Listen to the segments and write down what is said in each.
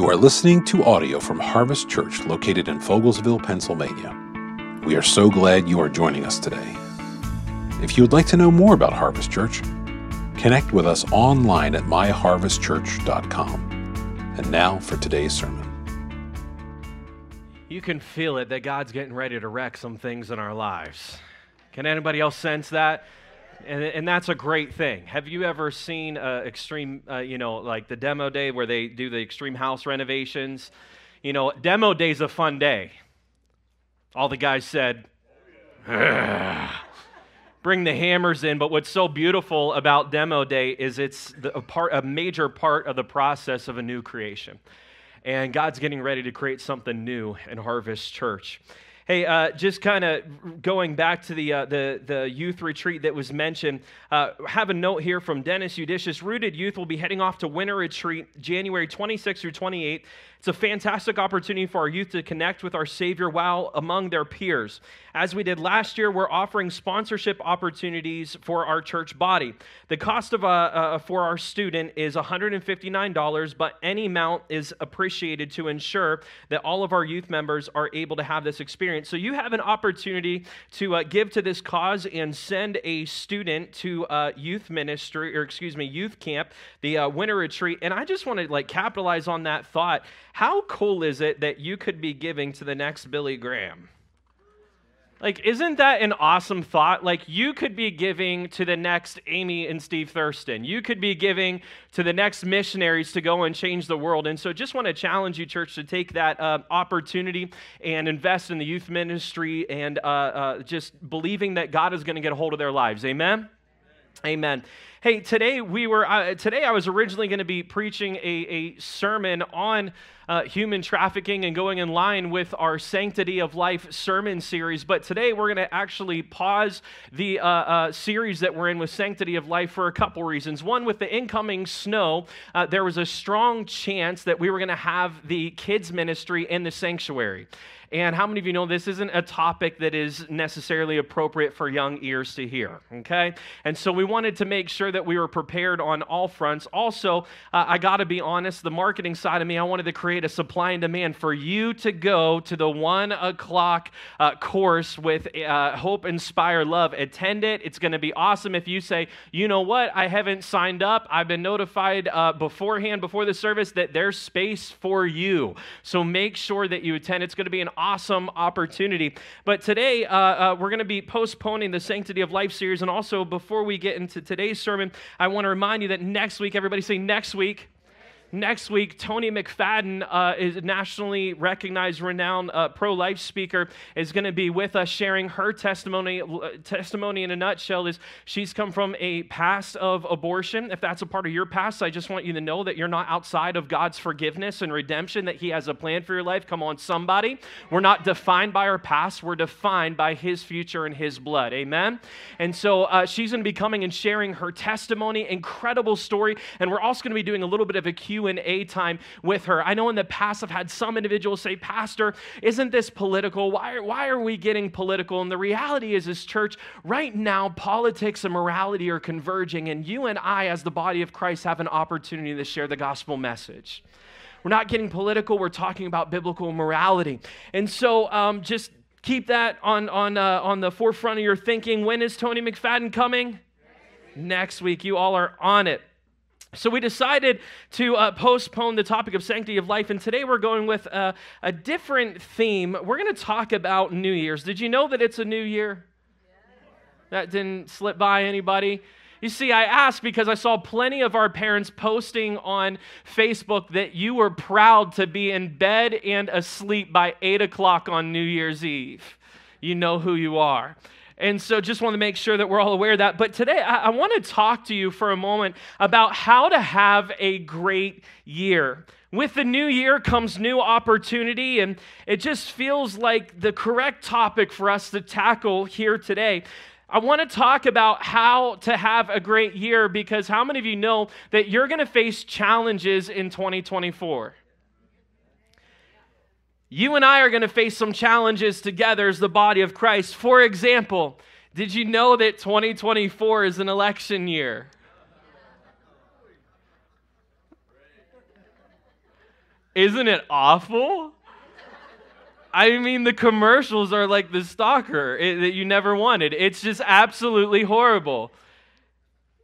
You are listening to audio from Harvest Church located in Fogelsville, Pennsylvania. We are so glad you are joining us today. If you would like to know more about Harvest Church, connect with us online at myharvestchurch.com. And now for today's sermon. You can feel it that God's getting ready to wreck some things in our lives. Can anybody else sense that? And, and that's a great thing. Have you ever seen uh, extreme, uh, you know, like the demo day where they do the extreme house renovations? You know, demo day's a fun day. All the guys said, bring the hammers in. But what's so beautiful about demo day is it's the, a part, a major part of the process of a new creation. And God's getting ready to create something new in Harvest Church. Hey, uh, just kind of going back to the, uh, the, the youth retreat that was mentioned, uh, have a note here from Dennis Udicious. Rooted Youth will be heading off to winter retreat January 26 through 28 it's a fantastic opportunity for our youth to connect with our Savior while among their peers. As we did last year, we're offering sponsorship opportunities for our church body. The cost of a, uh, uh, for our student is $159, but any amount is appreciated to ensure that all of our youth members are able to have this experience. So you have an opportunity to uh, give to this cause and send a student to uh, youth ministry, or excuse me, youth camp, the uh, winter retreat. And I just want to like capitalize on that thought how cool is it that you could be giving to the next Billy Graham? Like, isn't that an awesome thought? Like, you could be giving to the next Amy and Steve Thurston. You could be giving to the next missionaries to go and change the world. And so, just want to challenge you, church, to take that uh, opportunity and invest in the youth ministry and uh, uh, just believing that God is going to get a hold of their lives. Amen. Amen. Hey, today we were uh, today I was originally going to be preaching a, a sermon on uh, human trafficking and going in line with our Sanctity of Life sermon series, but today we're going to actually pause the uh, uh, series that we're in with Sanctity of Life for a couple reasons. One, with the incoming snow, uh, there was a strong chance that we were going to have the kids ministry in the sanctuary. And how many of you know this isn't a topic that is necessarily appropriate for young ears to hear? Okay? And so we wanted to make sure that we were prepared on all fronts. Also, uh, I got to be honest, the marketing side of me, I wanted to create a supply and demand for you to go to the one o'clock uh, course with uh, Hope Inspire Love. Attend it. It's going to be awesome if you say, you know what, I haven't signed up. I've been notified uh, beforehand, before the service, that there's space for you. So make sure that you attend. It's going to be an awesome opportunity. But today, uh, uh, we're going to be postponing the Sanctity of Life series. And also, before we get into today's sermon, I want to remind you that next week, everybody say next week. Next week, Toni McFadden uh, is a nationally recognized, renowned uh, pro-life speaker, is going to be with us, sharing her testimony. Testimony in a nutshell is she's come from a past of abortion. If that's a part of your past, I just want you to know that you're not outside of God's forgiveness and redemption. That He has a plan for your life. Come on, somebody. We're not defined by our past. We're defined by His future and His blood. Amen. And so uh, she's going to be coming and sharing her testimony, incredible story, and we're also going to be doing a little bit of a Q Q&A time with her. I know in the past I've had some individuals say, "Pastor, isn't this political? Why are, why are we getting political?" And the reality is is church, right now politics and morality are converging and you and I as the body of Christ have an opportunity to share the gospel message. We're not getting political, we're talking about biblical morality. And so um, just keep that on, on, uh, on the forefront of your thinking. When is Toni McFadden coming? Next week. You all are on it. So we decided to uh, postpone the topic of sanctity of life, and today we're going with a, a different theme. We're going to talk about New Year's. Did you know that it's a new year? That didn't slip by anybody? You see, I asked because I saw plenty of our parents posting on Facebook that you were proud to be in bed and asleep by 8 o'clock on New Year's Eve. You know who you are. And so just want to make sure that we're all aware of that. But today, I, I want to talk to you for a moment about how to have a great year. With the new year comes new opportunity, and it just feels like the correct topic for us to tackle here today. I want to talk about how to have a great year because how many of you know that you're going to face challenges in 2024? You and I are going to face some challenges together as the body of Christ. For example, did you know that 2024 is an election year? Isn't it awful? I mean, the commercials are like the stalker it, that you never wanted. It's just absolutely horrible.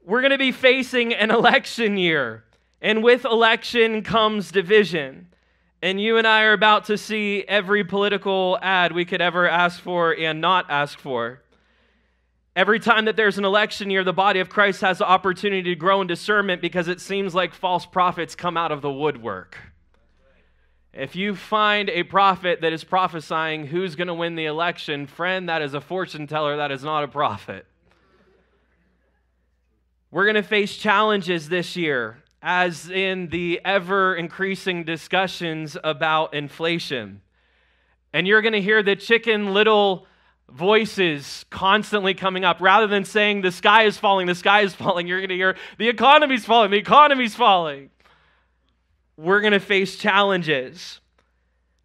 We're going to be facing an election year, and with election comes division. And you and I are about to see every political ad we could ever ask for and not ask for. Every time that there's an election year, the body of Christ has the opportunity to grow in discernment because it seems like false prophets come out of the woodwork. If you find a prophet that is prophesying who's going to win the election, friend, that is a fortune teller, that is not a prophet. We're going to face challenges this year, as in the ever increasing discussions about inflation. And you're going to hear the chicken little voices constantly coming up. Rather than saying the sky is falling, the sky is falling, you're going to hear the economy's falling, the economy's falling. We're going to face challenges.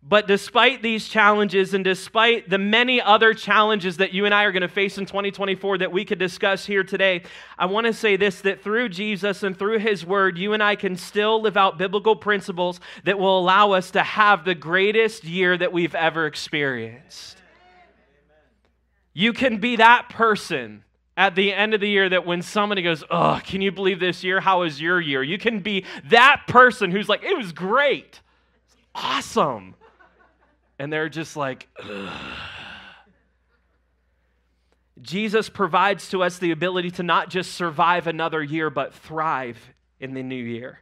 But despite these challenges and despite the many other challenges that you and I are going to face in 2024 that we could discuss here today, I want to say this that through Jesus and through his word, you and I can still live out biblical principles that will allow us to have the greatest year that we've ever experienced. You can be that person at the end of the year that when somebody goes, Oh, can you believe this year? How was your year? You can be that person who's like, It was great. Awesome. And they're just like. Jesus provides to us the ability to not just survive another year, but thrive in the new year.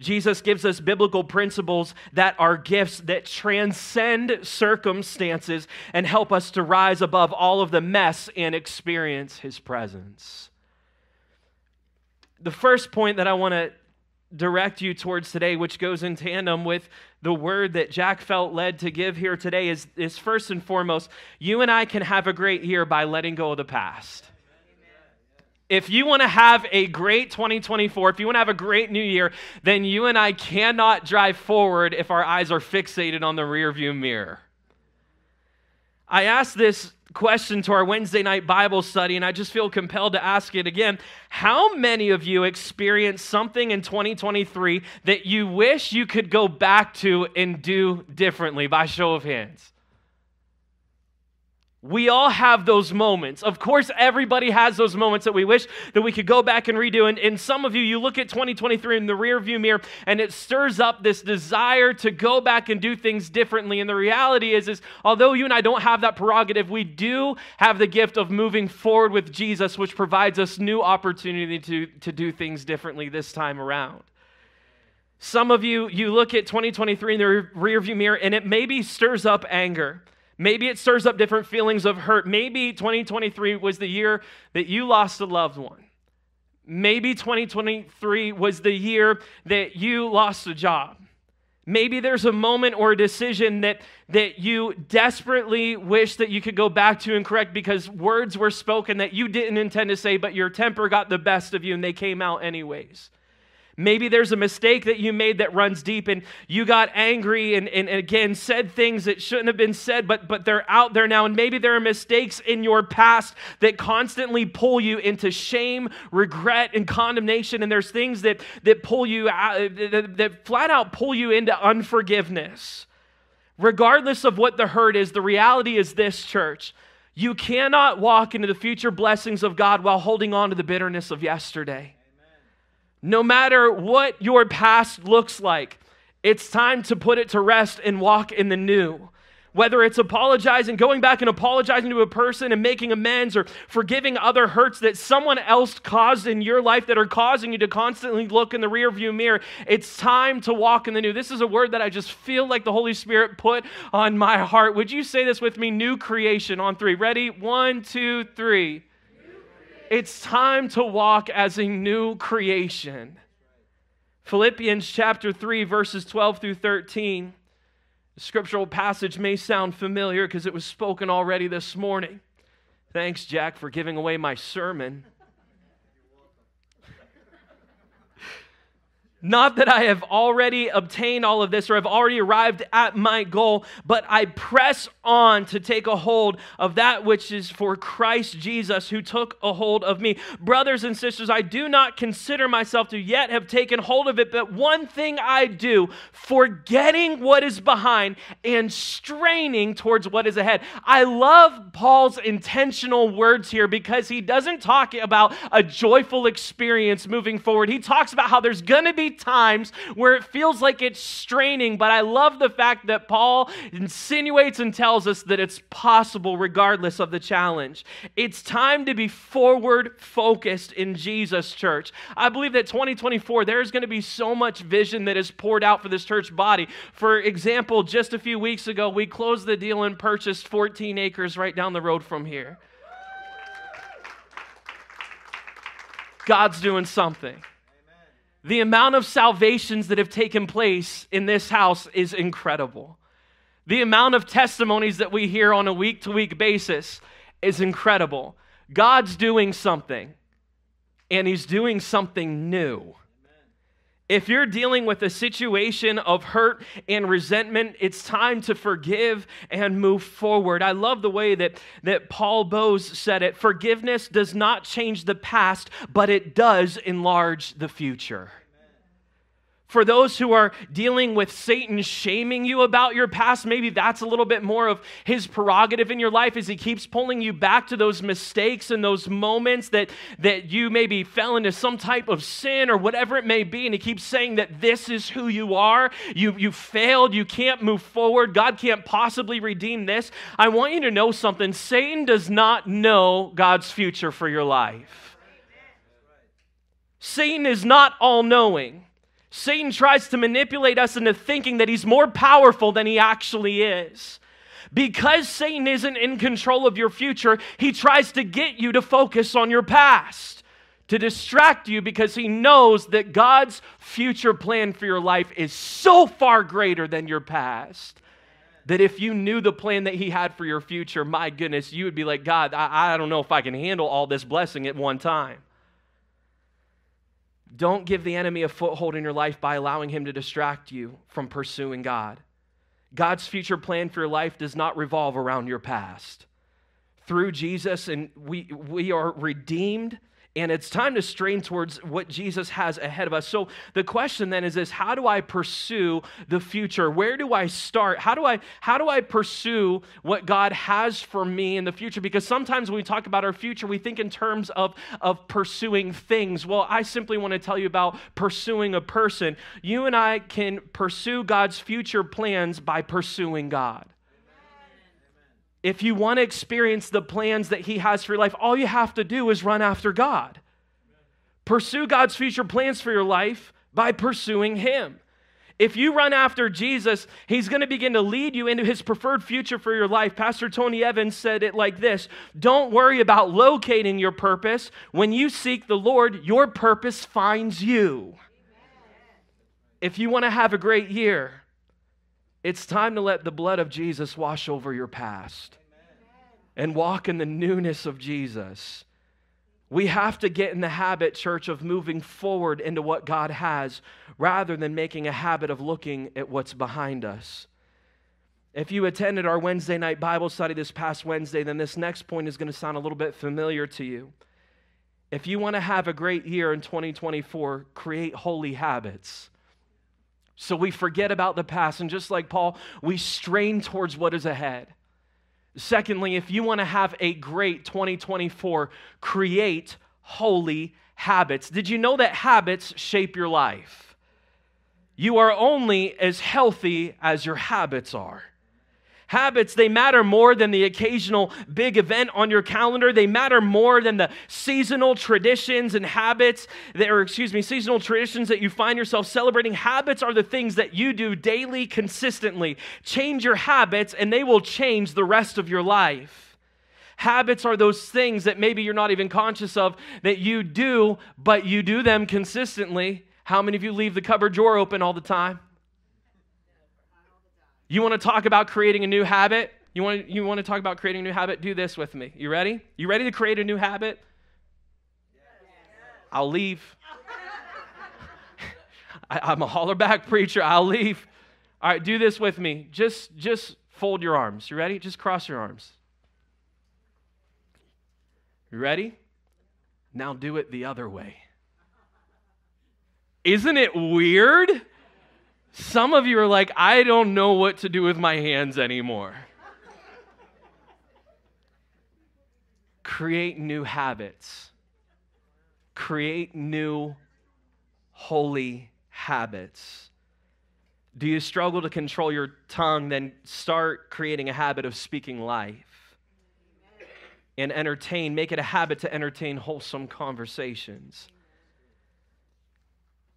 Jesus gives us biblical principles that are gifts that transcend circumstances and help us to rise above all of the mess and experience his presence. The first point that I want to direct you towards today, which goes in tandem with the word that Jack felt led to give here today, is, is first and foremost, you and I can have a great year by letting go of the past if you want to have a great 2024, if you want to have a great new year, then you and I cannot drive forward if our eyes are fixated on the rearview mirror. I asked this question to our Wednesday night Bible study, and I just feel compelled to ask it again. How many of you experienced something in 2023 that you wish you could go back to and do differently by show of hands? We all have those moments. Of course, everybody has those moments that we wish that we could go back and redo. And, and some of you, you look at 2023 in the rearview mirror and it stirs up this desire to go back and do things differently. And the reality is, is although you and I don't have that prerogative, we do have the gift of moving forward with Jesus, which provides us new opportunity to, to do things differently this time around. Some of you, you look at 2023 in the rearview mirror and it maybe stirs up anger. Maybe it stirs up different feelings of hurt. Maybe 2023 was the year that you lost a loved one. Maybe 2023 was the year that you lost a job. Maybe there's a moment or a decision that, that you desperately wish that you could go back to and correct because words were spoken that you didn't intend to say, but your temper got the best of you and they came out anyways. Maybe there's a mistake that you made that runs deep and you got angry and, and, again said things that shouldn't have been said, but, but they're out there now. And maybe there are mistakes in your past that constantly pull you into shame, regret, and condemnation. And there's things that, that pull you out, that, that flat out pull you into unforgiveness. Regardless of what the hurt is, the reality is this, church. You cannot walk into the future blessings of God while holding on to the bitterness of yesterday. No matter what your past looks like, it's time to put it to rest and walk in the new. Whether it's apologizing, going back and apologizing to a person and making amends, or forgiving other hurts that someone else caused in your life that are causing you to constantly look in the rearview mirror, it's time to walk in the new. This is a word that I just feel like the Holy Spirit put on my heart. Would you say this with me? New creation on three. Ready? One, two, three. It's time to walk as a new creation. Philippians chapter 3, verses 12 through 13. The scriptural passage may sound familiar because it was spoken already this morning. Thanks, Jack, for giving away my sermon. Not that I have already obtained all of this or have already arrived at my goal, but I press on to take a hold of that which is for Christ Jesus, who took a hold of me. Brothers and sisters, I do not consider myself to yet have taken hold of it, but one thing I do, forgetting what is behind and straining towards what is ahead. I love Paul's intentional words here because he doesn't talk about a joyful experience moving forward. He talks about how there's going to be times where it feels like it's straining, but I love the fact that Paul insinuates and tells us that it's possible regardless of the challenge. It's time to be forward focused in Jesus, church. I believe that 2024, there's going to be so much vision that is poured out for this church body. For example, just a few weeks ago, we closed the deal and purchased 14 acres right down the road from here. God's doing something. The amount of salvations that have taken place in this house is incredible. The amount of testimonies that we hear on a week to week basis is incredible. God's doing something, and He's doing something new. If you're dealing with a situation of hurt and resentment, it's time to forgive and move forward. I love the way that, that Paul Boese said it. Forgiveness does not change the past, but it does enlarge the future for those who are dealing with Satan shaming you about your past, maybe that's a little bit more of his prerogative in your life as he keeps pulling you back to those mistakes and those moments that, that you maybe fell into some type of sin or whatever it may be. And he keeps saying that this is who you are. You, you failed. You can't move forward. God can't possibly redeem this. I want you to know something Satan does not know God's future for your life. Satan is not all knowing. Satan tries to manipulate us into thinking that he's more powerful than he actually is. Because Satan isn't in control of your future, he tries to get you to focus on your past, to distract you because he knows that God's future plan for your life is so far greater than your past. That if you knew the plan that he had for your future, my goodness, you would be like, God, I, I don't know if I can handle all this blessing at one time. Don't give the enemy a foothold in your life by allowing him to distract you from pursuing God. God's future plan for your life does not revolve around your past. Through Jesus, and we, we are redeemed and it's time to strain towards what Jesus has ahead of us. So the question then is this, how do I pursue the future? Where do I start? How do I how do I pursue what God has for me in the future? Because sometimes when we talk about our future, we think in terms of of pursuing things. Well, I simply want to tell you about pursuing a person. You and I can pursue God's future plans by pursuing God. If you want to experience the plans that He has for your life, all you have to do is run after God. Pursue God's future plans for your life by pursuing Him. If you run after Jesus, He's going to begin to lead you into His preferred future for your life. Pastor Tony Evans said it like this Don't worry about locating your purpose. When you seek the Lord, your purpose finds you. If you want to have a great year, it's time to let the blood of Jesus wash over your past and walk in the newness of Jesus. We have to get in the habit, church, of moving forward into what God has rather than making a habit of looking at what's behind us. If you attended our Wednesday night Bible study this past Wednesday, then this next point is going to sound a little bit familiar to you. If you want to have a great year in 2024, create holy habits. So we forget about the past, and just like Paul, we strain towards what is ahead. Secondly, if you want to have a great 2024, create holy habits. Did you know that habits shape your life? You are only as healthy as your habits are. Habits, they matter more than the occasional big event on your calendar. They matter more than the seasonal traditions and habits, that, or excuse me, seasonal traditions that you find yourself celebrating. Habits are the things that you do daily, consistently. Change your habits, and they will change the rest of your life. Habits are those things that maybe you're not even conscious of that you do, but you do them consistently. How many of you leave the cupboard drawer open all the time? You want to talk about creating a new habit? You want, you want to talk about creating a new habit? Do this with me. You ready? You ready to create a new habit? I'll leave. I, am a holler back preacher. I'll leave. All right, do this with me. Just, just fold your arms. You ready? Just cross your arms. You ready? Now do it the other way. Isn't it weird? Some of you are like, I don't know what to do with my hands anymore. Create new habits. Create new holy habits. Do you struggle to control your tongue? Then start creating a habit of speaking life. And entertain, make it a habit to entertain wholesome conversations.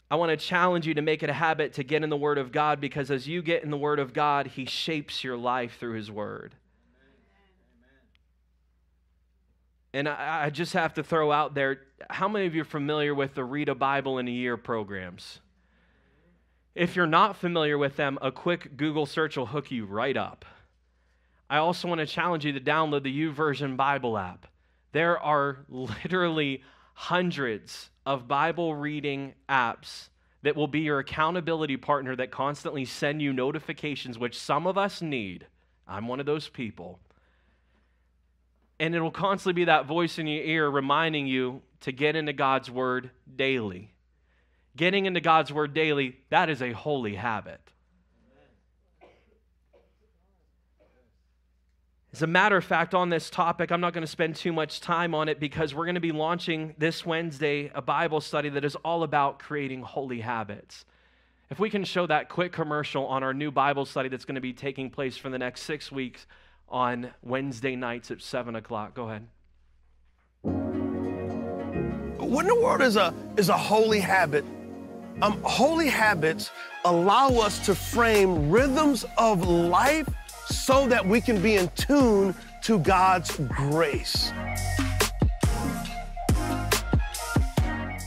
I want to challenge you to make it a habit to get in the Word of God because as you get in the Word of God, He shapes your life through His Word. And I, I, just have to throw out there how many of you are familiar with the Read a Bible in a Year programs? If you're not familiar with them, a quick Google search will hook you right up. I also want to challenge you to download the YouVersion Bible app. There are literally hundreds of Bible reading apps that will be your accountability partner that constantly send you notifications, which some of us need. I'm one of those people. And it'll constantly be that voice in your ear reminding you to get into God's Word daily. Getting into God's Word daily, that is a holy habit. As a matter of fact, on this topic, I'm not going to spend too much time on it because we're going to be launching this Wednesday a Bible study that is all about creating holy habits. If we can show that quick commercial on our new Bible study that's going to be taking place for the next six weeks on Wednesday nights at 7 o'clock. Go ahead. What in the world is a, is a holy habit? Um, holy habits allow us to frame rhythms of life so that we can be in tune to God's grace.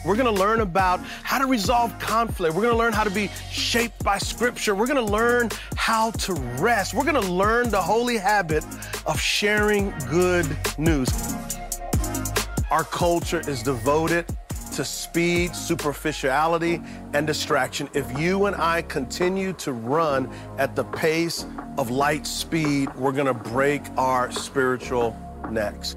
We're to learn about how to resolve conflict. We're to learn how to be shaped by Scripture. We're to learn how to rest. We're to learn the holy habit of sharing good news. Our culture is devoted to speed, superficiality, and distraction. If you and I continue to run at the pace of light speed, we're going to break our spiritual necks.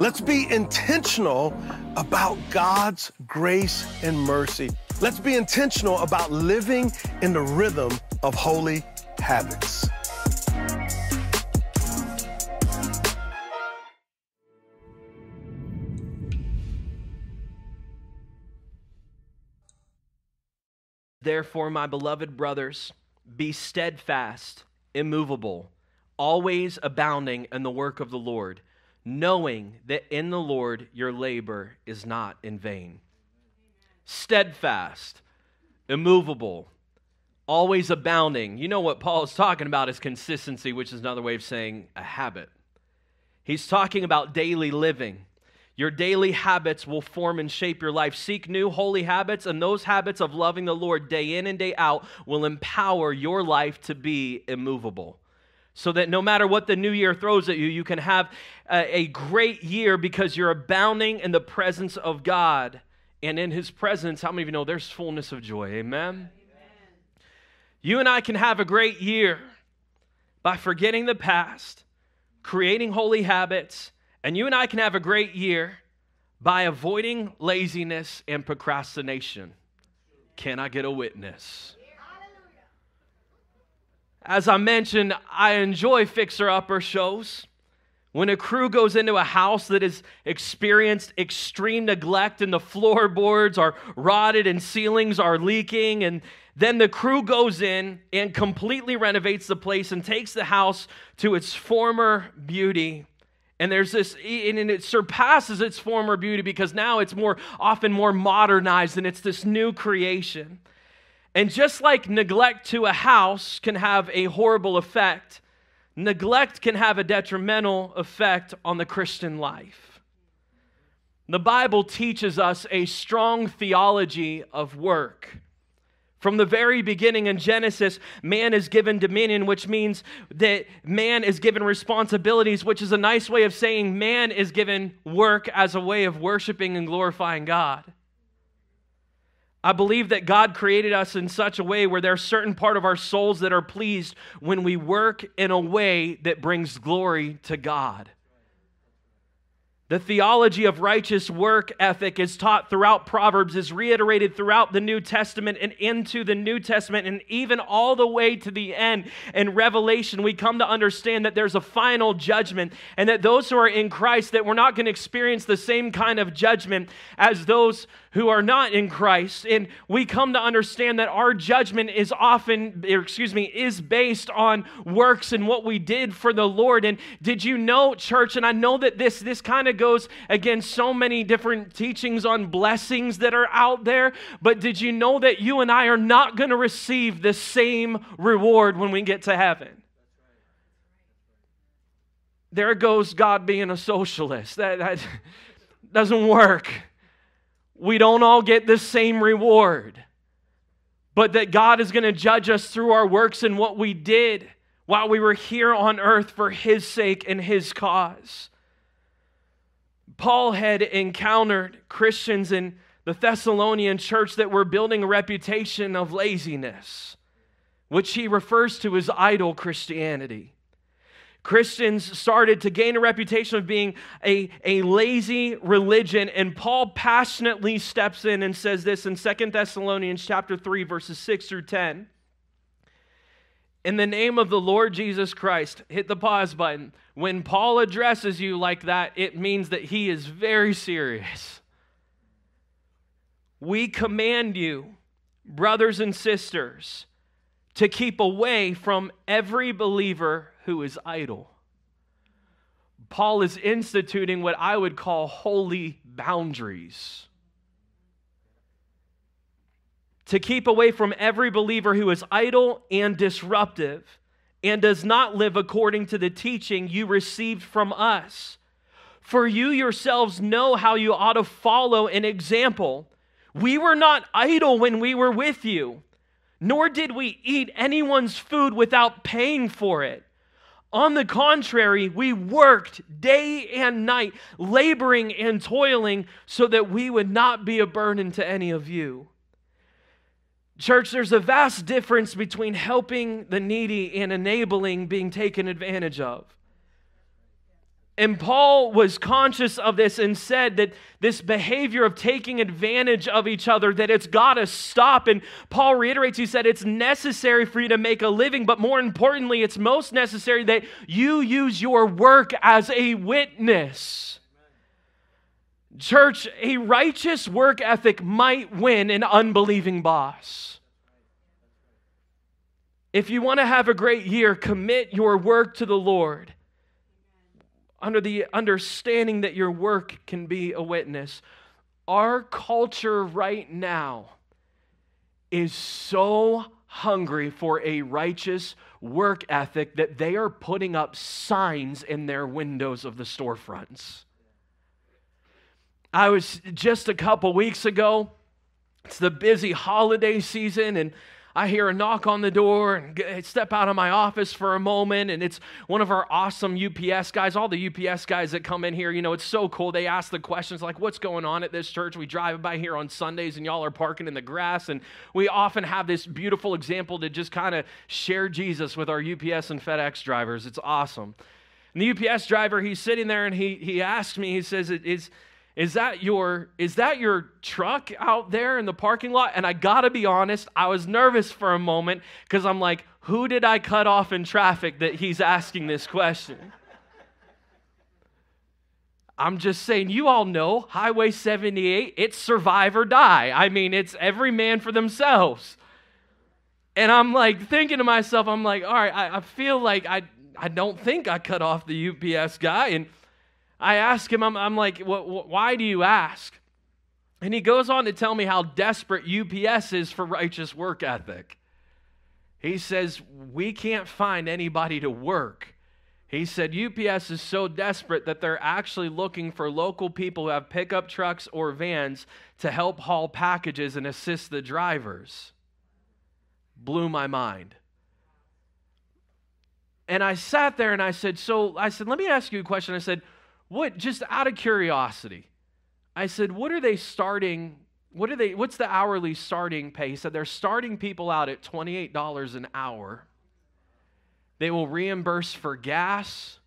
Let's be intentional about God's grace and mercy. Let's be intentional about living in the rhythm of holy habits. Therefore, my beloved brothers, be steadfast, immovable, always abounding in the work of the Lord knowing that in the Lord your labor is not in vain. Steadfast, immovable, always abounding. You know what Paul is talking about is consistency, which is another way of saying a habit. He's talking about daily living. Your daily habits will form and shape your life. Seek new holy habits, and those habits of loving the Lord day in and day out will empower your life to be immovable so that no matter what the new year throws at you, you can have a, great year because you're abounding in the presence of God. And in his presence, how many of you know there's fullness of joy? Amen? Amen. You and I can have a great year by forgetting the past, creating holy habits, and you and I can have a great year by avoiding laziness and procrastination. Can I get a witness? As I mentioned, I enjoy fixer upper shows. When a crew goes into a house that has experienced extreme neglect and the floorboards are rotted and ceilings are leaking, and then the crew goes in and completely renovates the place and takes the house to its former beauty. And there's this, and it surpasses its former beauty because now it's more often more modernized and it's this new creation. And just like neglect to a house can have a horrible effect, neglect can have a detrimental effect on the Christian life. The Bible teaches us a strong theology of work. From the very beginning in Genesis, man is given dominion, which means that man is given responsibilities, which is a nice way of saying man is given work as a way of worshiping and glorifying God. I believe that God created us in such a way where there's certain part of our souls that are pleased when we work in a way that brings glory to God. The theology of righteous work ethic is taught throughout Proverbs, is reiterated throughout the New Testament and into the New Testament, and even all the way to the end. In Revelation, we come to understand that there's a final judgment, and that those who are in Christ, that we're not going to experience the same kind of judgment as those who are not in Christ. And we come to understand that our judgment is often, excuse me, is based on works and what we did for the Lord. And did you know, church, and I know that this this kind of goes against so many different teachings on blessings that are out there, but did you know that you and I are not going to receive the same reward when we get to heaven? There goes God being a socialist. That, that doesn't work we don't all get the same reward, but that God is going to judge us through our works and what we did while we were here on earth for His sake and His cause. Paul had encountered Christians in the Thessalonian church that were building a reputation of laziness, which he refers to as idle Christianity. Christians started to gain a reputation of being a, a lazy religion, and Paul passionately steps in and says this in Second Thessalonians chapter 3, verses 6 through 10. In the name of the Lord Jesus Christ, hit the pause button. When Paul addresses you like that, it means that he is very serious. We command you, brothers and sisters, to keep away from every believer who is idle. Paul is instituting what I would call holy boundaries. To keep away from every believer who is idle and disruptive and does not live according to the teaching you received from us. For you yourselves know how you ought to follow an example. We were not idle when we were with you, nor did we eat anyone's food without paying for it. On the contrary, we worked day and night, laboring and toiling so that we would not be a burden to any of you. Church, there's a vast difference between helping the needy and enabling being taken advantage of. And Paul was conscious of this and said that this behavior of taking advantage of each other, that it's got to stop. And Paul reiterates, he said, it's necessary for you to make a living, but more importantly, it's most necessary that you use your work as a witness. Church, a righteous work ethic might win an unbelieving boss. If you want to have a great year, commit your work to the Lord under the understanding that your work can be a witness. Our culture right now is so hungry for a righteous work ethic that they are putting up signs in their windows of the storefronts. I was just a couple weeks ago, it's the busy holiday season, and I hear a knock on the door and step out of my office for a moment, and it's one of our awesome UPS guys. All the UPS guys that come in here, you know, it's so cool. They ask the questions like, What's going on at this church? We drive by here on Sundays, and y'all are parking in the grass. And we often have this beautiful example to just kind of share Jesus with our UPS and FedEx drivers. It's awesome. And the UPS driver, he's sitting there and he, he asked me, he says, Is, is that your is that your truck out there in the parking lot? And i gotta be honest i was nervous for a moment because i'm like who did i cut off in traffic that he's asking this question? I'm just saying you all know highway 78 it's survive or die. I mean it's every man for themselves. And i'm like thinking to myself i'm like all right i, I feel like i i don't think i cut off the ups guy. And I ask him, I'm, I'm like, why do you ask? And he goes on to tell me how desperate UPS is for righteous work ethic. He says, We can't find anybody to work. He said, UPS is so desperate that they're actually looking for local people who have pickup trucks or vans to help haul packages and assist the drivers. Blew my mind. And I sat there and I said, So I said, let me ask you a question. I said, what, just out of curiosity, I said, what are they starting what are they what's the hourly starting pay? He said they're starting people out at $28 an hour. They will reimburse for gas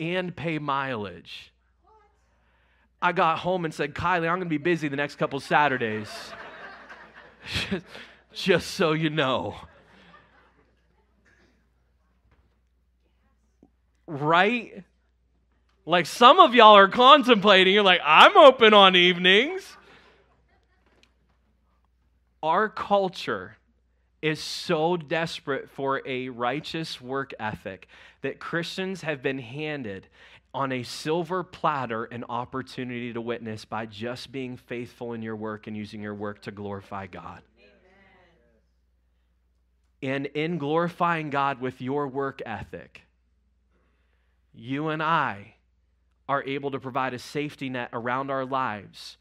and pay mileage. I got home and said, Kylie, I'm going to be busy the next couple Saturdays. Just so you know. Right? Like some of y'all are contemplating, you're like, I'm open on evenings. Our culture is so desperate for a righteous work ethic that Christians have been handed on a silver platter an opportunity to witness by just being faithful in your work and using your work to glorify God. Amen. And in glorifying God with your work ethic, you and I are able to provide a safety net around our lives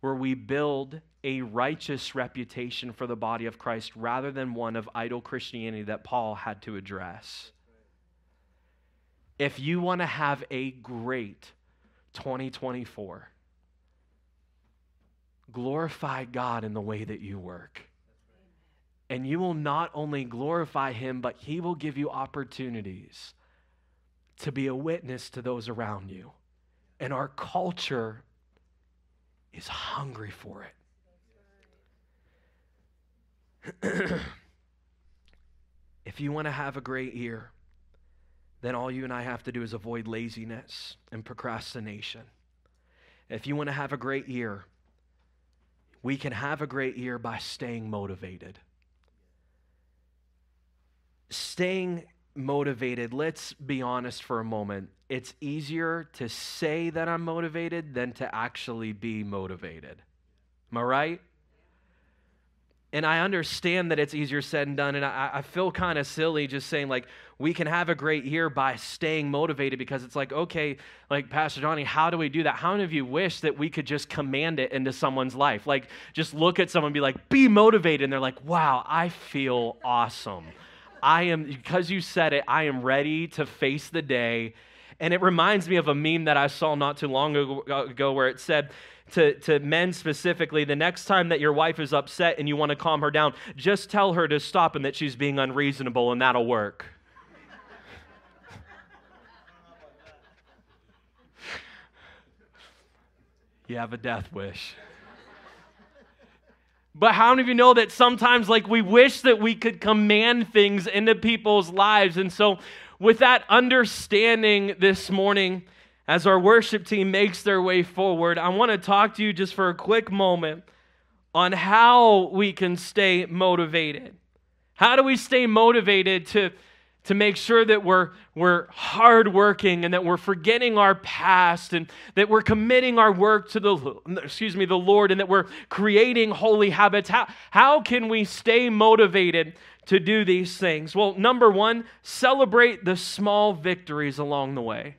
where we build a righteous reputation for the body of Christ rather than one of idle Christianity that Paul had to address. If you want to have a great 2024, glorify God in the way that you work. And you will not only glorify Him, but He will give you opportunities to be a witness to those around you. And our culture is hungry for it. if you want to have a great year, then all you and I have to do is avoid laziness and procrastination. If you want to have a great year, we can have a great year by staying motivated. Staying motivated, let's be honest for a moment. It's easier to say that I'm motivated than to actually be motivated. Am I right? And I understand that it's easier said and done. And I, I feel kind of silly just saying, like, we can have a great year by staying motivated because it's like, okay, like, Pastor Donnie, how do we do that? How many of you wish that we could just command it into someone's life? Like, just look at someone and be like, be motivated. And they're like, wow, I feel awesome. I am, because you said it, I am ready to face the day. And it reminds me of a meme that I saw not too long ago where it said, to, to men specifically, the next time that your wife is upset and you want to calm her down, just tell her to stop and that she's being unreasonable, and that'll work. you have a death wish. But how many of you know that sometimes, like, we wish that we could command things into people's lives? And so, with that understanding this morning, as our worship team makes their way forward, I want to talk to you just for a quick moment on how we can stay motivated. How do we stay motivated to to make sure that we're, we're hardworking and that we're forgetting our past and that we're committing our work to the, excuse me, the Lord and that we're creating holy habits. How, how can we stay motivated to do these things? Well, number one, celebrate the small victories along the way.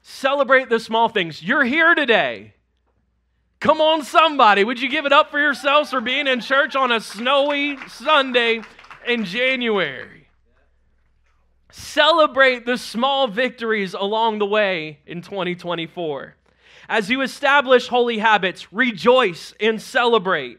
Celebrate the small things. You're here today. Come on, somebody. Would you give it up for yourselves for being in church on a snowy Sunday in January? Celebrate the small victories along the way in 2024. As you establish holy habits, rejoice and celebrate.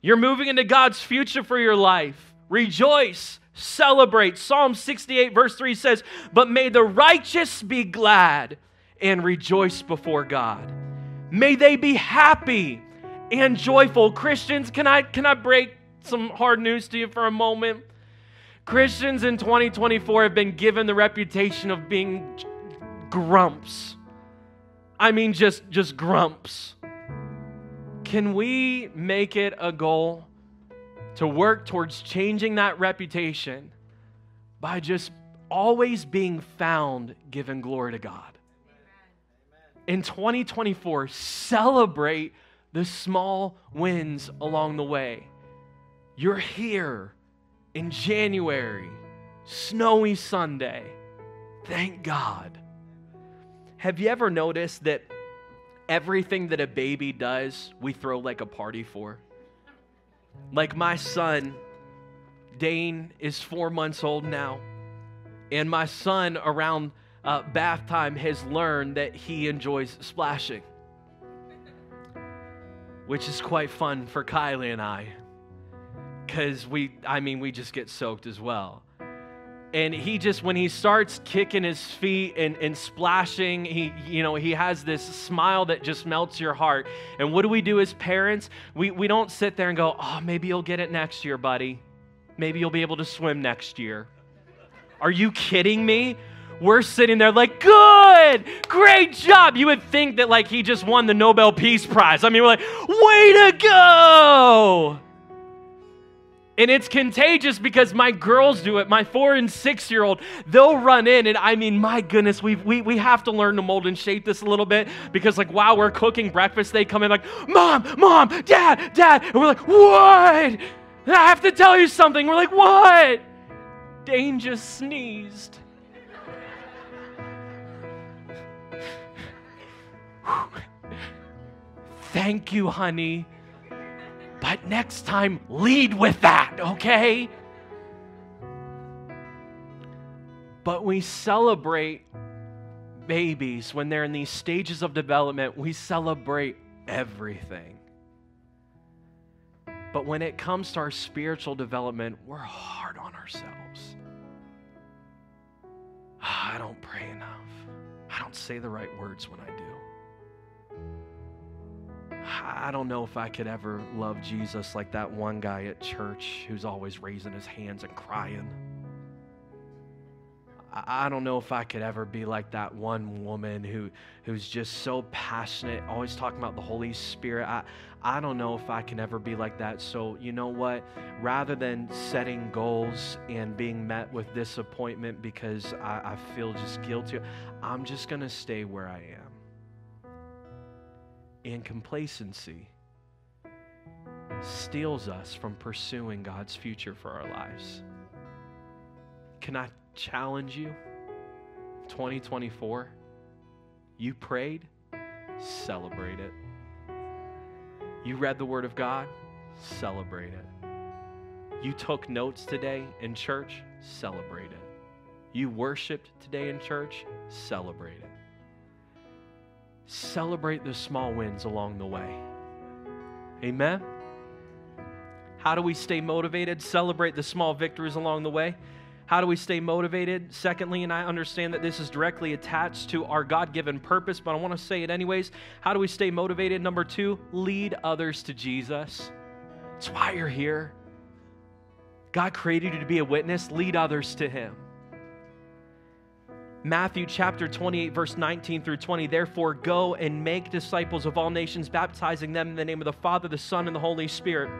You're moving into God's future for your life. Rejoice, celebrate. Psalm 68, verse 3 says, But may the righteous be glad and rejoice before God. May they be happy and joyful. Christians, can I, can I break some hard news to you for a moment? Christians in 2024 have been given the reputation of being grumps. I mean, just, just grumps. Can we make it a goal to work towards changing that reputation by just always being found giving glory to God? In 2024, celebrate the small wins along the way. You're here in January, snowy Sunday. Thank God. Have you ever noticed that everything that a baby does, we throw like a party for? Like my son, Dane, is four months old now. And my son, around uh, bath time has learned that he enjoys splashing. which is quite fun for Kylie and I because we, I mean, we just get soaked as well. And he just, when he starts kicking his feet and, and splashing, he, you know, he has this smile that just melts your heart. And what do we do as parents? We, we don't sit there and go, oh, maybe you'll get it next year, buddy. Maybe you'll be able to swim next year. Are you kidding me? We're sitting there like, good, great job. You would think that like he just won the Nobel Peace Prize. I mean, we're like, way to go. And it's contagious because my girls do it. My four and six year old, they'll run in. And I mean, my goodness, we we, we have to learn to mold and shape this a little bit because, like, while we're cooking breakfast, they come in like, Mom, Mom, Dad, Dad. And we're like, What? I have to tell you something. We're like, What? Dane just sneezed. Thank you, honey. But next time, lead with that, okay? But we celebrate babies when they're in these stages of development, we celebrate everything. But when it comes to our spiritual development, we're hard on ourselves. Ah, I don't pray enough. I don't say the right words when I do. I don't know if I could ever love Jesus like that one guy at church who's always raising his hands and crying. I don't know if I could ever be like that one woman who, who's just so passionate, always talking about the Holy Spirit. I, I don't know if I can ever be like that. So, you know what? Rather than setting goals and being met with disappointment because I, I feel just guilty, I'm just to stay where I am and complacency steals us from pursuing God's future for our lives. Can I challenge you? 2024, you prayed, celebrate it. You read the Word of God, celebrate it. You took notes today in church, celebrate it. You worshiped today in church, celebrate it. Celebrate the small wins along the way. Amen. How do we stay motivated? Celebrate the small victories along the way. How do we stay motivated? Secondly, and I understand that this is directly attached to our God given purpose, but I want to say it anyways. How do we stay motivated? Number two, lead others to Jesus. That's why you're here. God created you to be a witness, lead others to Him. Matthew chapter 28, verse 19 through 20. Therefore, go and make disciples of all nations, baptizing them in the name of the Father, the Son, and the Holy Spirit.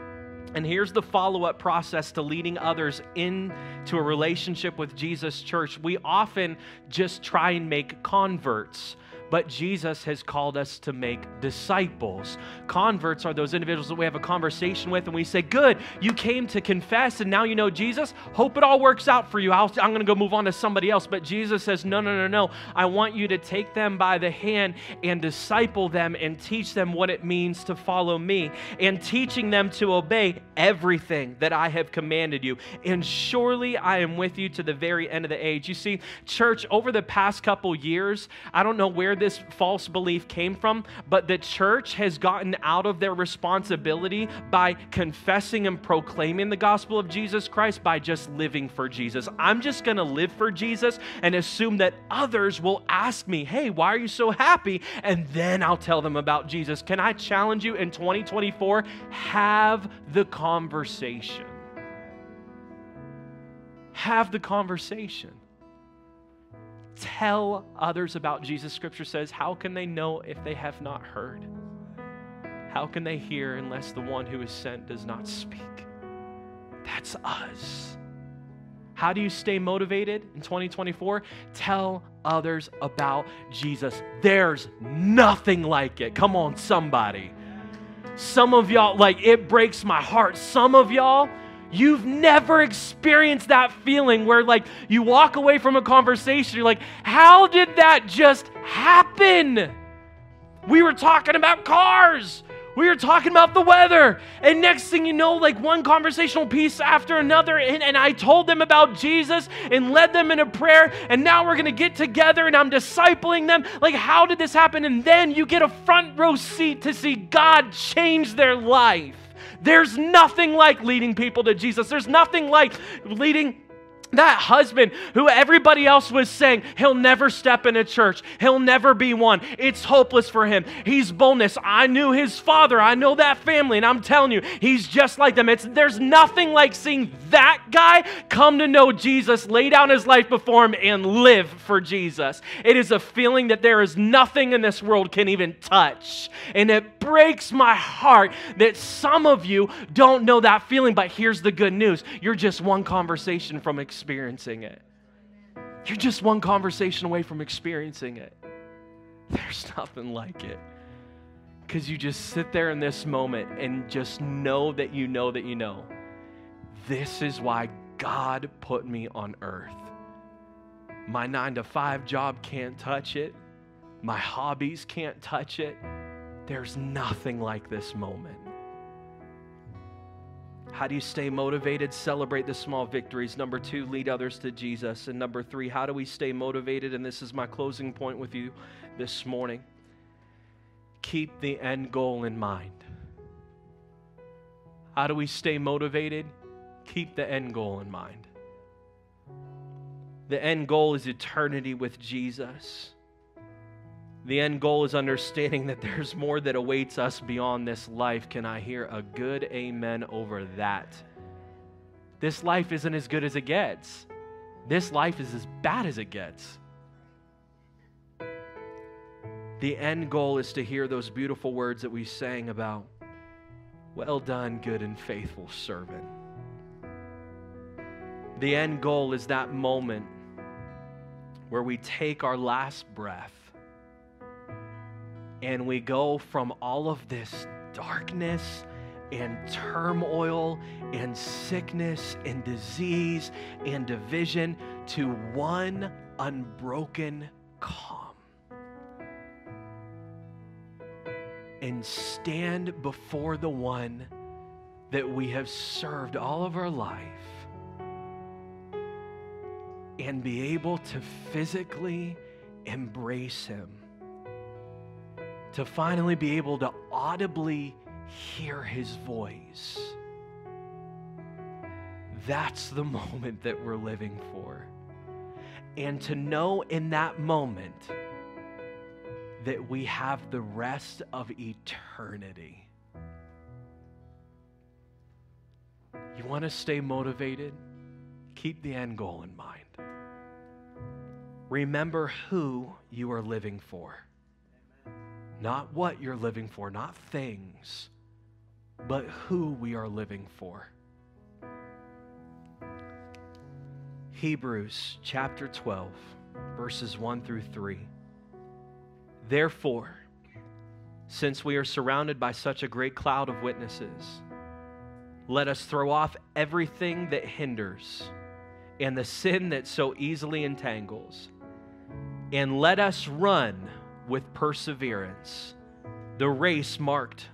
And here's the follow up process to leading others into a relationship with Jesus Church. We often just try and make converts but Jesus has called us to make disciples. Converts are those individuals that we have a conversation with and we say, Good, you came to confess and now you know Jesus. Hope it all works out for you. i am going to go move on to somebody else. But Jesus says, No, no, no, no. I want you to take them by the hand and disciple them and teach them what it means to follow me and teaching them to obey everything that I have commanded you. And surely I am with you to the very end of the age. You see, church, over the past couple years, I don't know where this false belief came from, but the church has gotten out of their responsibility by confessing and proclaiming the gospel of Jesus Christ by just living for Jesus. I'm just going to live for Jesus and assume that others will ask me, hey, why are you so happy? And then I'll tell them about Jesus. Can I challenge you in 2024? Have the conversation. Have the conversation tell others about Jesus. Scripture says, How can they know if they have not heard? How can they hear unless the one who is sent does not speak? That's us. How do you stay motivated in 2024? Tell others about Jesus. There's nothing like it. Come on, somebody. Some of y'all, like, it breaks my heart. Some of y'all, You've never experienced that feeling where, like, you walk away from a conversation, you're like, how did that just happen? We were talking about cars. We were talking about the weather. And next thing you know, like one conversational piece after another. And, and I told them about Jesus and led them in a prayer. And now we're going to get together and I'm discipling them. Like, how did this happen? And then you get a front row seat to see God change their life. There's nothing like leading people to Jesus. There's nothing like leading that husband who everybody else was saying he'll never step in a church. He'll never be one. It's hopeless for him. He's boldness. I knew his father. I know that family. And i'm telling you he's just like them. It's there's nothing like seeing that guy come to know jesus lay down his life before him and live for jesus. It is a feeling that there is nothing in this world can even touch. And it breaks my heart that some of you don't know that feeling but here's the good news. You're just one conversation from experiencing it. You're just one conversation away from experiencing it. There's nothing like it. Because you just sit there in this moment and just know that you know that you know. This is why God put me on earth. My nine to five job can't touch it, my hobbies can't touch it. There's nothing like this moment. How do you stay motivated? Celebrate the small victories. Number two, lead others to Jesus. And number three, how do we stay motivated? And this is my closing point with you this morning. Keep the end goal in mind. How do we stay motivated? Keep the end goal in mind. The end goal is eternity with Jesus. The end goal is understanding that there's more that awaits us beyond this life. Can I hear a good amen over that? This life isn't as good as it gets. This life is as bad as it gets. The end goal is to hear those beautiful words that we sang about Well done, good and faithful servant. The end goal is that moment where we take our last breath and we go from all of this darkness and turmoil and sickness and disease and division to one unbroken calm. And stand before the one that we have served all of our life and be able to physically embrace him to finally be able to audibly hear his voice. That's the moment that we're living for. And to know in that moment that we have the rest of eternity. You want to stay motivated? Keep the end goal in mind. Remember who you are living for. Not what you're living for, not things, but who we are living for. Hebrews chapter 12, verses 1 through 3. Therefore, since we are surrounded by such a great cloud of witnesses, let us throw off everything that hinders and the sin that so easily entangles, and let us run with perseverance the race marked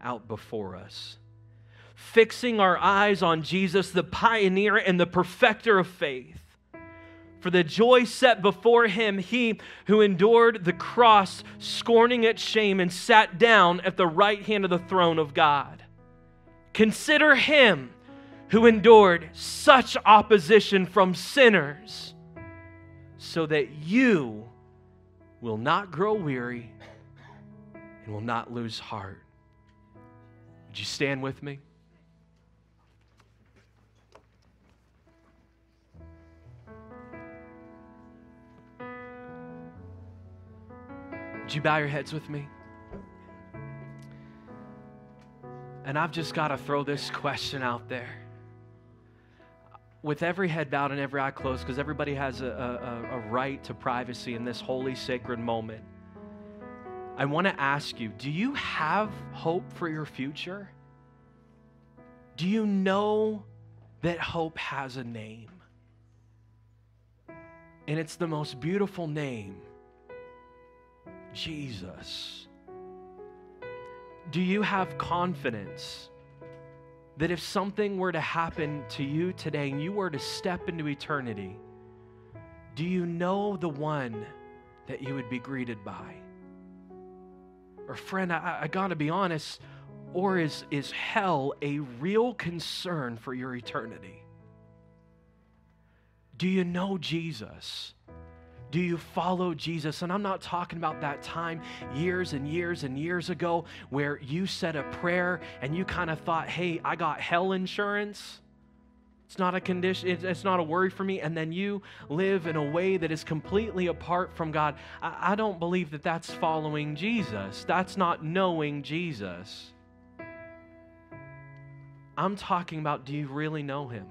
out before us. Fixing our eyes on Jesus, the pioneer and the perfecter of faith. For the joy set before him, he who endured the cross, scorning its shame, and sat down at the right hand of the throne of God. Consider him who endured such opposition from sinners, so that you will not grow weary and will not lose heart. Would you stand with me? Would you bow your heads with me? And I've just got to throw this question out there with every head bowed and every eye closed, because everybody has a, a, a, right to privacy in this holy, sacred moment, I want to ask you do you have hope for your future? Do you know that hope has a name? And it's the most beautiful name Jesus. Do you have confidence that if something were to happen to you today and you were to step into eternity, do you know the one that you would be greeted by? Or, friend, I, I gotta be honest, or is, is hell a real concern for your eternity? Do you know Jesus? Do you follow Jesus? And I'm not talking about that time years and years and years ago where you said a prayer and you kind of thought, hey, I got hell insurance. It's not a condition, it's not a worry for me. And then you live in a way that is completely apart from God. I, don't believe that that's following Jesus. That's not knowing Jesus. I'm talking about do you really know him?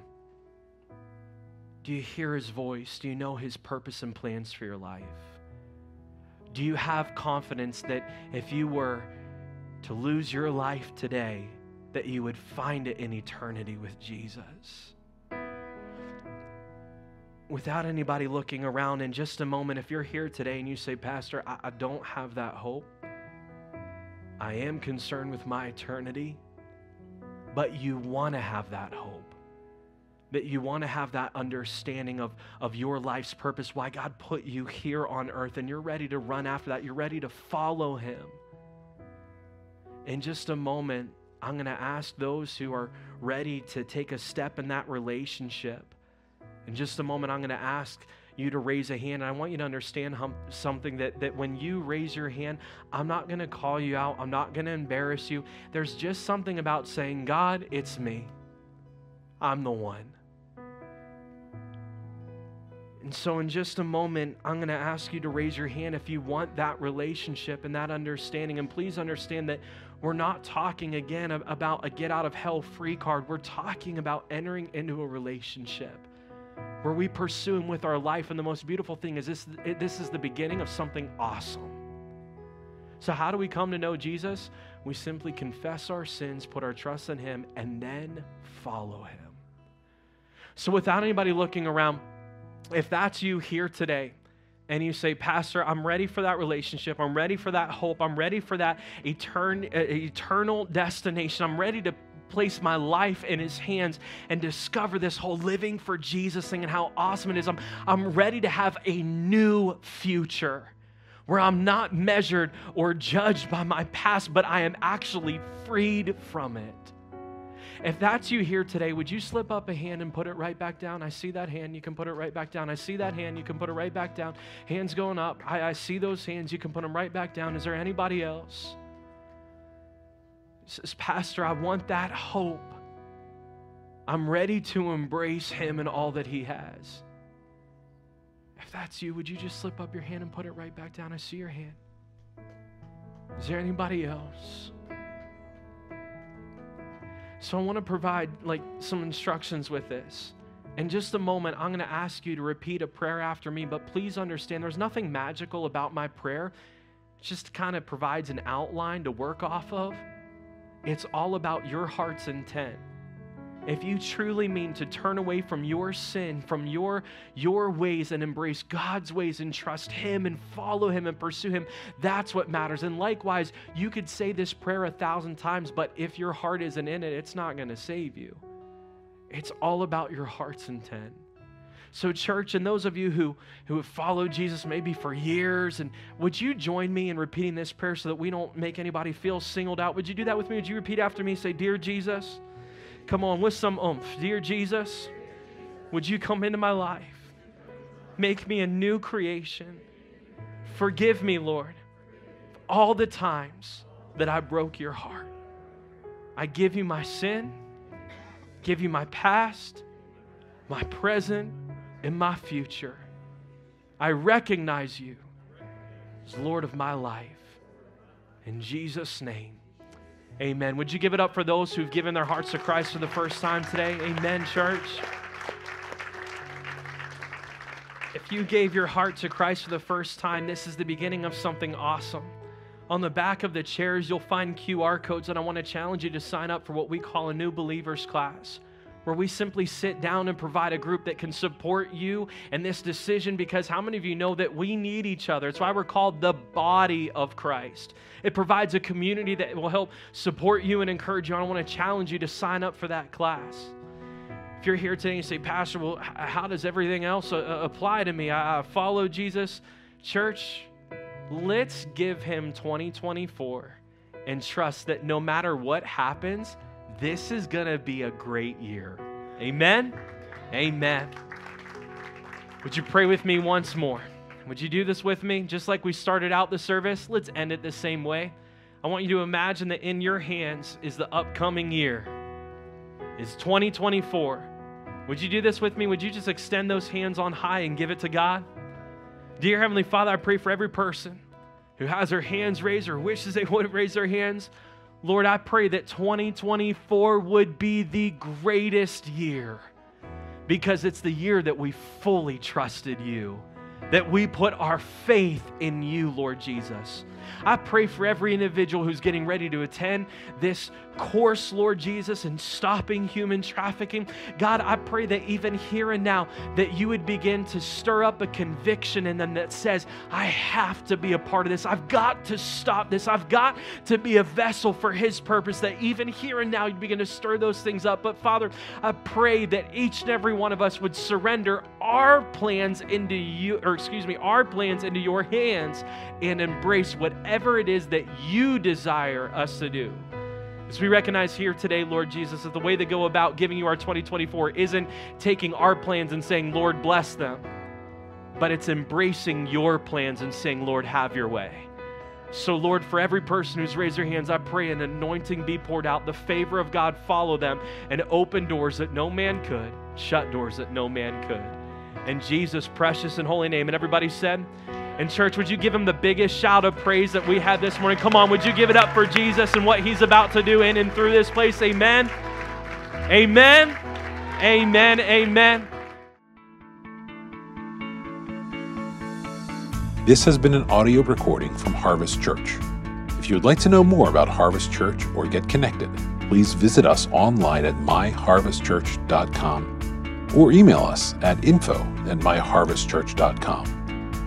Do you hear his voice? Do you know his purpose and plans for your life? Do you have confidence that if you were to lose your life today, that you would find it in eternity with Jesus? Without anybody looking around in just a moment, if you're here today and you say, Pastor, I, I don't have that hope, I am concerned with my eternity, but you want to have that hope that you want to have that understanding of, of your life's purpose, why God put you here on earth, and you're ready to run after that. You're ready to follow Him. In just a moment, I'm going to ask those who are ready to take a step in that relationship. In just a moment, I'm going to ask you to raise a hand. And I want you to understand hum- something that, that when you raise your hand, I'm not going to call you out, I'm not going to embarrass you. There's just something about saying, God, it's me. I'm the one. And so, in just a moment, I'm going to ask you to raise your hand if you want that relationship and that understanding. And please understand that we're not talking again about a get out of hell free card. We're talking about entering into a relationship where we pursue Him with our life. And the most beautiful thing is this this is the beginning of something awesome. So, how do we come to know Jesus? We simply confess our sins, put our trust in Him, and then follow Him. So, without anybody looking around, if that's you here today, and you say, Pastor, I'm ready for that relationship. I'm ready for that hope. I'm ready for that etern- uh, eternal destination. I'm ready to place my life in his hands and discover this whole living for Jesus thing and how awesome it is. I'm, I'm ready to have a new future where I'm not measured or judged by my past, but I am actually freed from it. If that's you here today, would you slip up a hand and put it right back down? I see that hand. You can put it right back down. I see that hand. You can put it right back down. Hands going up. I, I see those hands. You can put them right back down. Is there anybody else? Says, Pastor, I want that hope. I'm ready to embrace him and all that he has. If that's you, would you just slip up your hand and put it right back down? I see your hand. Is there anybody else? So I want to provide like some instructions with this. In just a moment, I'm going to ask you to repeat a prayer after me, but please understand there's nothing magical about my prayer. It just kind of provides an outline to work off of. It's all about your heart's intent if you truly mean to turn away from your sin, from your, your ways, and embrace God's ways and trust Him and follow Him and pursue Him, that's what matters. And likewise, you could say this prayer a thousand times, but if your heart isn't in it, it's not going to save you. It's all about your heart's intent. So, church, and those of you who, who have followed Jesus maybe for years, and would you join me in repeating this prayer so that we don't make anybody feel singled out? Would you do that with me? Would you repeat after me? Say, Dear Jesus, Come on, with some oomph. Dear Jesus, would you come into my life? Make me a new creation. Forgive me, Lord, all the times that I broke your heart. I give you my sin, give you my past, my present, and my future. I recognize you as Lord of my life. In Jesus' name. Amen. Would you give it up for those who've given their hearts to Christ for the first time today? Amen, church. If you gave your heart to Christ for the first time, this is the beginning of something awesome. On the back of the chairs, you'll find QR codes, and I want to challenge you to sign up for what we call a new believers class where we simply sit down and provide a group that can support you in this decision because how many of you know that we need each other? It's why we're called the body of Christ. It provides a community that will help support you and encourage you. I want to challenge you to sign up for that class. If you're here today and you say, Pastor, well, how does everything else uh, uh, apply to me? I follow Jesus. Church, let's give him 2024 and trust that no matter what happens, this is going to be a great year. Amen? Amen. Would you pray with me once more? Would you do this with me? Just like we started out the service, let's end it the same way. I want you to imagine that in your hands is the upcoming year, is 2024. Would you do this with me? Would you just extend those hands on high and give it to God? Dear Heavenly Father, I pray for every person who has their hands raised or wishes they would raise their hands. Lord, I pray that 2024 would be the greatest year because it's the year that we fully trusted you, that we put our faith in you, Lord Jesus. I pray for every individual who's getting ready to attend this course, Lord Jesus, in stopping human trafficking. God, I pray that even here and now, that you would begin to stir up a conviction in them that says, I have to be a part of this. I've got to stop this. I've got to be a vessel for his purpose, that even here and now you'd begin to stir those things up. But Father, I pray that each and every one of us would surrender our plans into you, or excuse me, our plans into your hands and embrace whatever it is that you desire us to do. As we recognize here today, Lord Jesus, that the way to go about giving you our 2024 isn't taking our plans and saying, Lord, bless them, but it's embracing your plans and saying, Lord, have your way. So, Lord, for every person who's raised their hands, I pray an anointing be poured out, the favor of God follow them, and open doors that no man could, shut doors that no man could. In Jesus' precious and holy name. And everybody said, and, church, would you give him the biggest shout of praise that we have this morning? Come on, would you give it up for Jesus and what he's about to do in and through this place? Amen. Amen. Amen. Amen. This has been an audio recording from Harvest Church. If you would like to know more about Harvest Church or get connected, please visit us online at myharvestchurch.com or email us at info at myharvestchurch.com.